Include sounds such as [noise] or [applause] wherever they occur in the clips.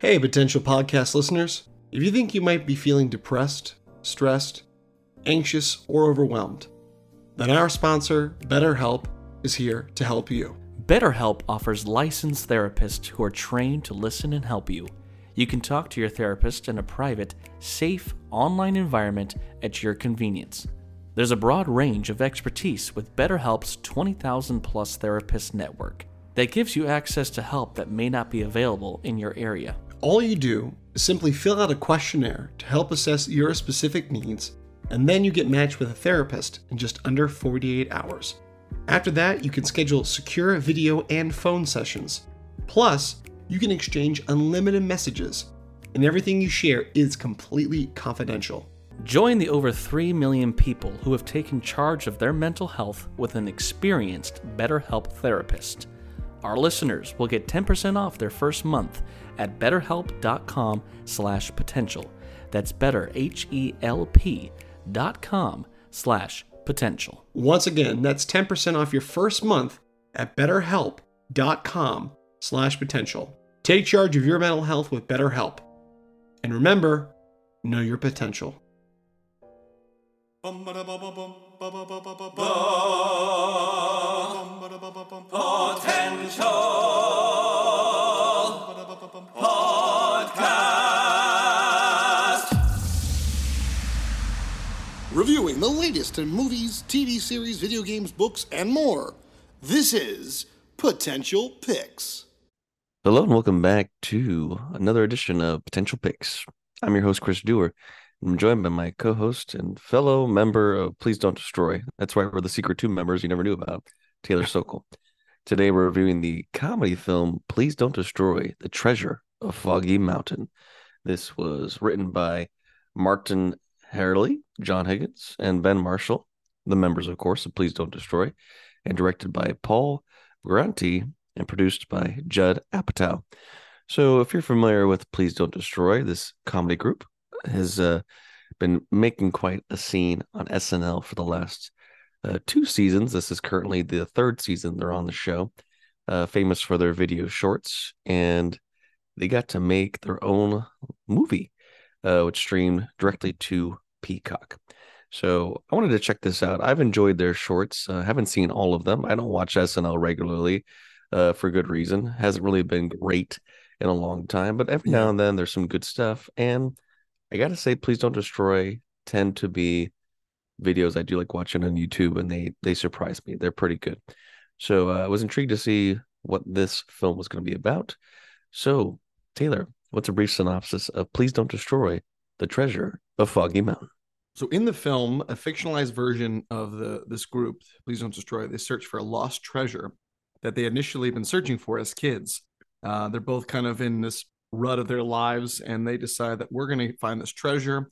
Hey, potential podcast listeners. If you think you might be feeling depressed, stressed, anxious, or overwhelmed, then our sponsor, BetterHelp, is here to help you. BetterHelp offers licensed therapists who are trained to listen and help you. You can talk to your therapist in a private, safe, online environment at your convenience. There's a broad range of expertise with BetterHelp's 20,000 plus therapist network that gives you access to help that may not be available in your area. All you do is simply fill out a questionnaire to help assess your specific needs, and then you get matched with a therapist in just under 48 hours. After that, you can schedule secure video and phone sessions. Plus, you can exchange unlimited messages, and everything you share is completely confidential. Join the over 3 million people who have taken charge of their mental health with an experienced BetterHelp therapist. Our listeners will get 10% off their first month at betterhelp.com slash potential. That's better, H-E-L-P dot com slash potential. Once again, that's 10% off your first month at betterhelp.com slash potential. Take charge of your mental health with BetterHelp. And remember, know your potential. Reviewing the latest in movies, TV series, video games, books, and more. This is Potential Picks. Hello and welcome back to another edition of Potential Picks. I'm your host, Chris Dewar. I'm joined by my co-host and fellow member of Please Don't Destroy. That's right, we're the secret two members you never knew about, Taylor Sokol. Today we're reviewing the comedy film Please Don't Destroy: The Treasure of Foggy Mountain. This was written by Martin Herlihy, John Higgins, and Ben Marshall, the members, of course, of Please Don't Destroy, and directed by Paul Briganti and produced by Judd Apatow. So, if you're familiar with Please Don't Destroy, this comedy group has uh, been making quite a scene on SNL for the last uh, two seasons. This is currently the third season they're on the show, uh, famous for their video shorts, and they got to make their own movie, uh, which streamed directly to Peacock. So I wanted to check this out. I've enjoyed their shorts. I haven't seen all of them. I don't watch SNL regularly uh, for good reason. Hasn't really been great in a long time, but every now and then there's some good stuff. And I gotta say, please don't destroy. Tend to be videos I do like watching on YouTube, and they they surprise me. They're pretty good. So uh, I was intrigued to see what this film was going to be about. So Taylor, what's a brief synopsis of Please Don't Destroy the Treasure of Foggy Mountain? So in the film, a fictionalized version of the this group, Please Don't Destroy, they search for a lost treasure that they initially been searching for as kids. Uh, they're both kind of in this rut of their lives, and they decide that we're going to find this treasure,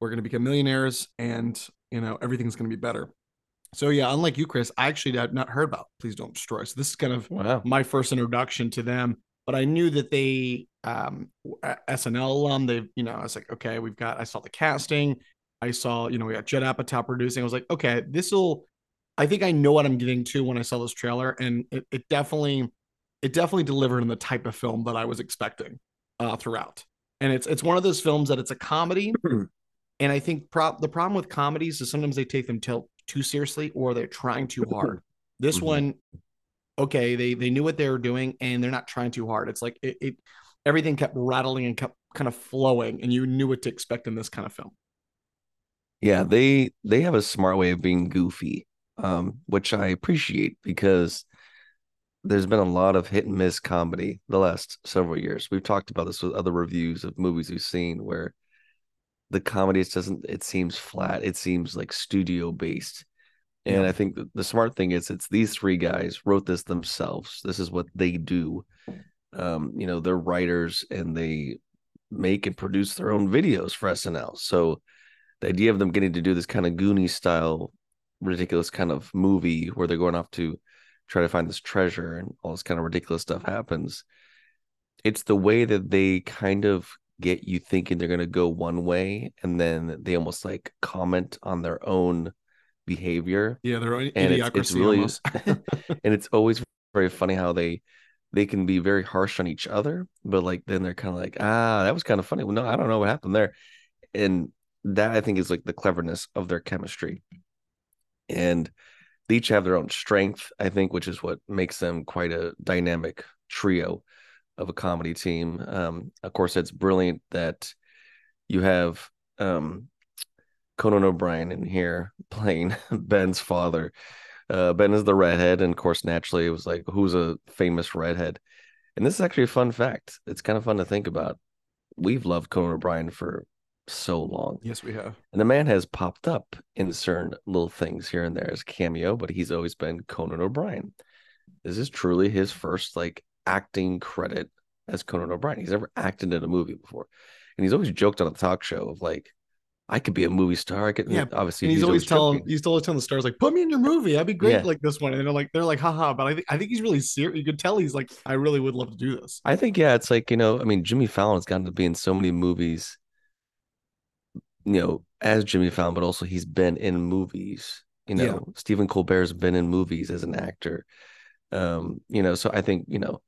we're going to become millionaires, and you know everything's going to be better. So yeah, unlike you, Chris, I actually had not heard about Please Don't Destroy. So this is kind of Wow. my first introduction to them. But I knew that they um SNL alum. They, you know, I was like, okay, we've got. I saw the casting. I saw, you know, we got Judd Apatow producing. I was like, okay, this will. I think I know what I'm getting to when I saw this trailer, and it, it definitely, it definitely delivered in the type of film that I was expecting uh, throughout. And it's it's one of those films that it's a comedy, [clears throat] and I think pro- the problem with comedies is sometimes they take them too too seriously or they're trying too [laughs] hard. This Mhm. one, okay, they they knew what they were doing and they're not trying too hard. It's like it, it everything kept rattling and kept kind of flowing, and you knew what to expect in this kind of film. Yeah, they they have a smart way of being goofy, um, which I appreciate because there's been a lot of hit and miss comedy the last several years. We've talked about this with other reviews of movies we've seen where the comedy doesn't it seems flat. It seems like studio based. And Yeah. I think the, smart thing is it's these three guys wrote this themselves. This is what they do. Um, you know, they're writers and they make and produce their own videos for SNL. So the idea of them getting to do this kind of Goonie style, ridiculous kind of movie where they're going off to try to find this treasure and all this kind of ridiculous stuff happens. It's the way that they kind of get you thinking they're going to go one way and then they almost like comment on their own behavior Yeah, their own and it's, it's really [laughs] [laughs] and it's always very funny how they they can be very harsh on each other, but like then they're kind of like, ah, that was kind of funny. Well, no, I don't know what happened there. And that I think is like the cleverness of their chemistry. And they each have their own strength, I think, which is what makes them quite a dynamic trio of a comedy team. Um, of course, it's brilliant that you have um, Conan O'Brien in here [laughs] playing Ben's father. Uh, ben is the redhead, and of course, naturally, it was like, who's a famous redhead? And this is actually a fun fact. It's kind of fun to think about. We've loved Conan O'Brien for so long. Yes, we have. And the man has popped up in certain little things here and there as cameo, but he's always been Conan O'Brien. This is truly his first like acting credit as Conan O'Brien. He's never acted in a movie before. And he's always joked on a talk show of like, I could be a movie star. I could, yeah, obviously. And he's, he's always, telling, joking. he's always telling the stars like, "Put me in your movie. I'd be great yeah. like this one." And they're like, they're like, haha. But I think, I think he's really serious. You could tell he's like, I really would love to do this. I think, yeah, it's like you know, I mean, Jimmy Fallon's gotten to be in so many movies you know, as Jimmy Fallon, but also he's been in movies. You know, yeah. Stephen Colbert's been in movies as an actor. Um, you know, so I think, you know,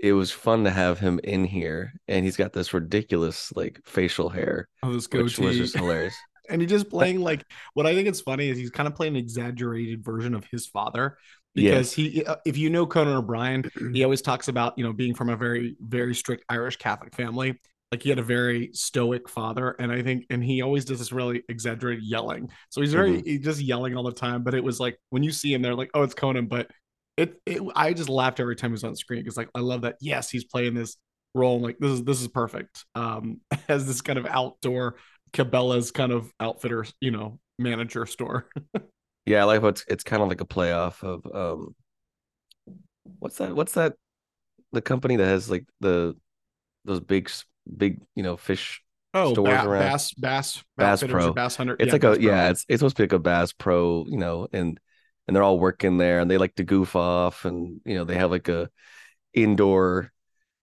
it was fun to have him in here and he's got this ridiculous like facial hair. Oh, this goatee. Which was just hilarious. [laughs] and he's just playing like what I think is funny is he's kind of playing an exaggerated version of his father because he uh, if you know Conan O'Brien, he [clears throat] always talks about, you know, being from a very very strict Irish Catholic family like he had a very stoic father and i think and he always does this really exaggerated yelling so he's very mm-hmm. he's just yelling all the time but it was like when you see him they're like oh it's conan but it, it i just laughed every time he was on screen because like i love that yes he's playing this role like this is this is perfect um [laughs] as this kind of outdoor cabela's kind of outfitter you know manager store [laughs] yeah i like what it's, it's kind of like a playoff of um what's that what's that the company that has like the those big big, you know, fish oh, stores ba- around. Bass, Bass, Bass Pro, Bass Hunter. It's yeah, like Bass a Pro. yeah, it's it's supposed to be like a Bass Pro, you know, and and they're all working there, and they like to goof off, and you know, they have like a indoor,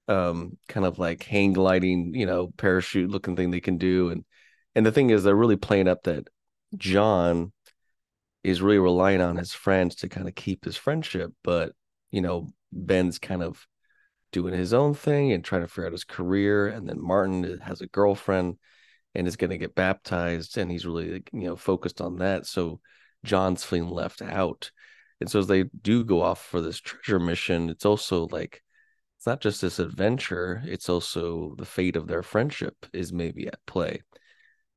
um, kind of like hang gliding, you know, parachute looking thing they can do, and and the thing is, they're really playing up that John is really relying on his friends to kind of keep his friendship, but you know, Ben's kind of doing his own thing and trying to figure out his career. And then Martin has a girlfriend and is going to get baptized, and he's really you know focused on that. So John's feeling left out. And so as they do go off for this treasure mission, it's also like it's not just this adventure, it's also the fate of their friendship is maybe at play.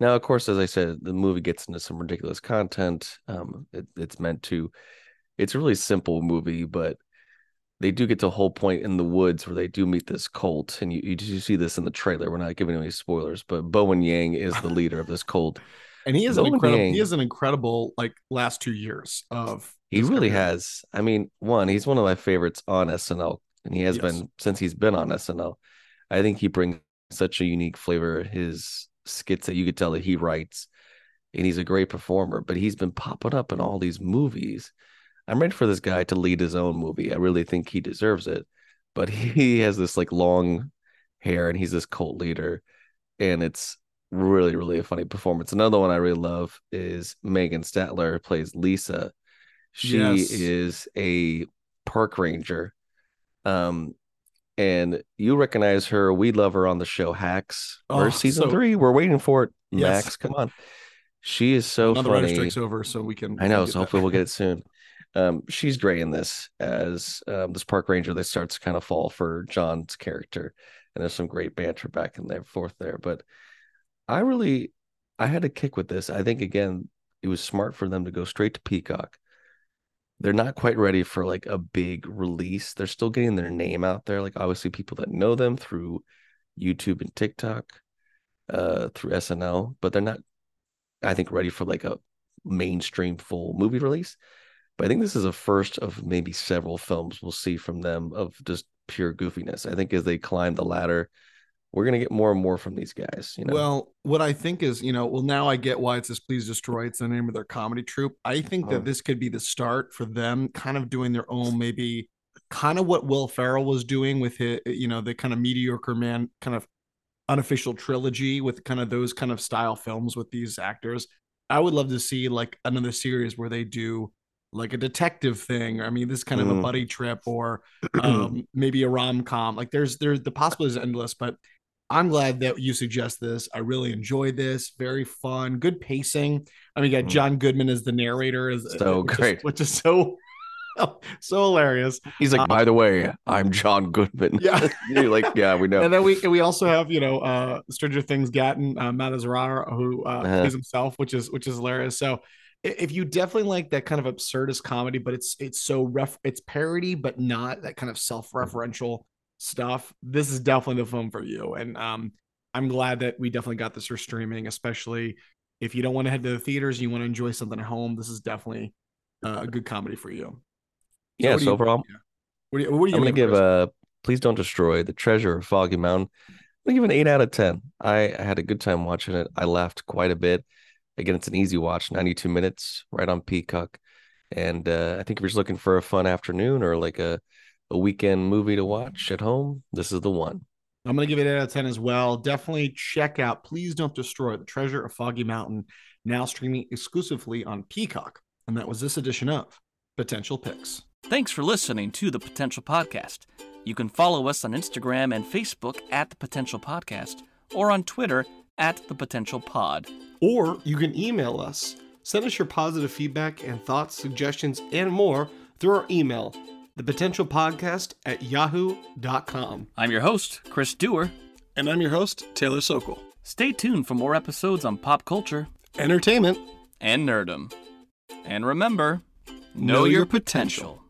Now, of course, as I said, the movie gets into some ridiculous content. Um, it, it's meant to, it's a really simple movie, but they do get to a whole point in the woods where they do meet this cult, and you, you, you see this in the trailer. We're not giving any spoilers, but Bowen Yang is the leader of this cult, and he is an incredible. He is an incredible like last two years of. He really career. has. I mean, one, he's one of my favorites on SNL, and he has yes. been since he's been on SNL. I think he brings such a unique flavor. His skits that you could tell that he writes, and he's a great performer. But he's been popping up in all these movies I'm ready for this guy to lead his own movie. I really think he deserves it. But [laughs] he has this like long hair and he's this cult leader. And it's really, really a funny performance. Another one I really love is Megan Stalter plays Lisa. She yes. is a park ranger. Um, and you recognize her. We love her on the show Hacks. Oh, Where's season so... three? We're waiting for it. Yes. Max, come on. She is so Another funny. strikes over, so we can. I know. So hopefully we'll get [laughs] it soon. Um, she's great in this as um, this park ranger that starts to kind of fall for John's character, and there's some great banter back and forth there. But I really, I had a kick with this. I think again, it was smart for them to go straight to Peacock. They're not quite ready for like a big release. They're still getting their name out there. Like obviously, people that know them through YouTube and TikTok, uh, through SNL, but they're not, I think, ready for like a mainstream full movie release. But I think this is a first of maybe several films we'll see from them of just pure goofiness. I think as they climb the ladder, we're gonna get more and more from these guys. You know. Well, what I think is, you know, well now I get why it's this Please Destroy. It's the name of their comedy troupe. I think that uh-huh. this could be the start for them, kind of doing their own, maybe kind of what Will Ferrell was doing with his, you know, the kind of mediocre man kind of unofficial trilogy with kind of those kind of style films with these actors. I would love to see like another series where they do like a detective thing. I mean, this is kind of a Mm. buddy trip or [clears throat] um, maybe a rom com. Like there's there's the possibilities are endless, but I'm glad that you suggest this. I really enjoyed this. Very fun, good pacing. I mean, you got Mm. John Goodman as the narrator, is So which is- great. which is so [laughs] so hilarious. He's like, Uh, by the way, I'm John Goodman. Yeah. [laughs] You're like, yeah, we know. And then we we also have you know uh Stranger Things Gaten uh, Matarazzo who uh, Uh-huh. plays himself, which is which is hilarious. So if you definitely like that kind of absurdist comedy, but it's it's so ref it's parody, but not that kind of self-referential stuff. This is definitely the film for you. And um I'm glad that we definitely got this for streaming, especially if you don't want to head to the theaters you want to enjoy something at home. This is definitely uh, a good comedy for you. yeah, so you- overall, What do you, what do you I'm gonna give Chris? uh Please Don't Destroy the Treasure of Foggy Mountain. I'm gonna give an eight out of ten. I, I had a good time watching it. I laughed quite a bit. Again, it's an easy watch, 92 minutes, right on Peacock. And uh, I think if you're just looking for a fun afternoon or like a, a weekend movie to watch at home, this is the one. I'm going to give it 8 out of 10 as well. Definitely check out Please Don't Destroy the Treasure of Foggy Mountain, now streaming exclusively on Peacock. And that was this edition of Potential Picks. Thanks for listening to the Potential Podcast. You can follow us on Instagram and Facebook at the Potential Podcast or on Twitter at the Potential Pod. Or you can email us. Send us your positive feedback and thoughts, suggestions, and more through our email, thepotentialpodcast at yahoo.com. I'm your host, Chris Dewar. And I'm your host, Taylor Sokol. Stay tuned for more episodes on pop culture Entertainment. and nerdom. And remember, know, Know your your potential.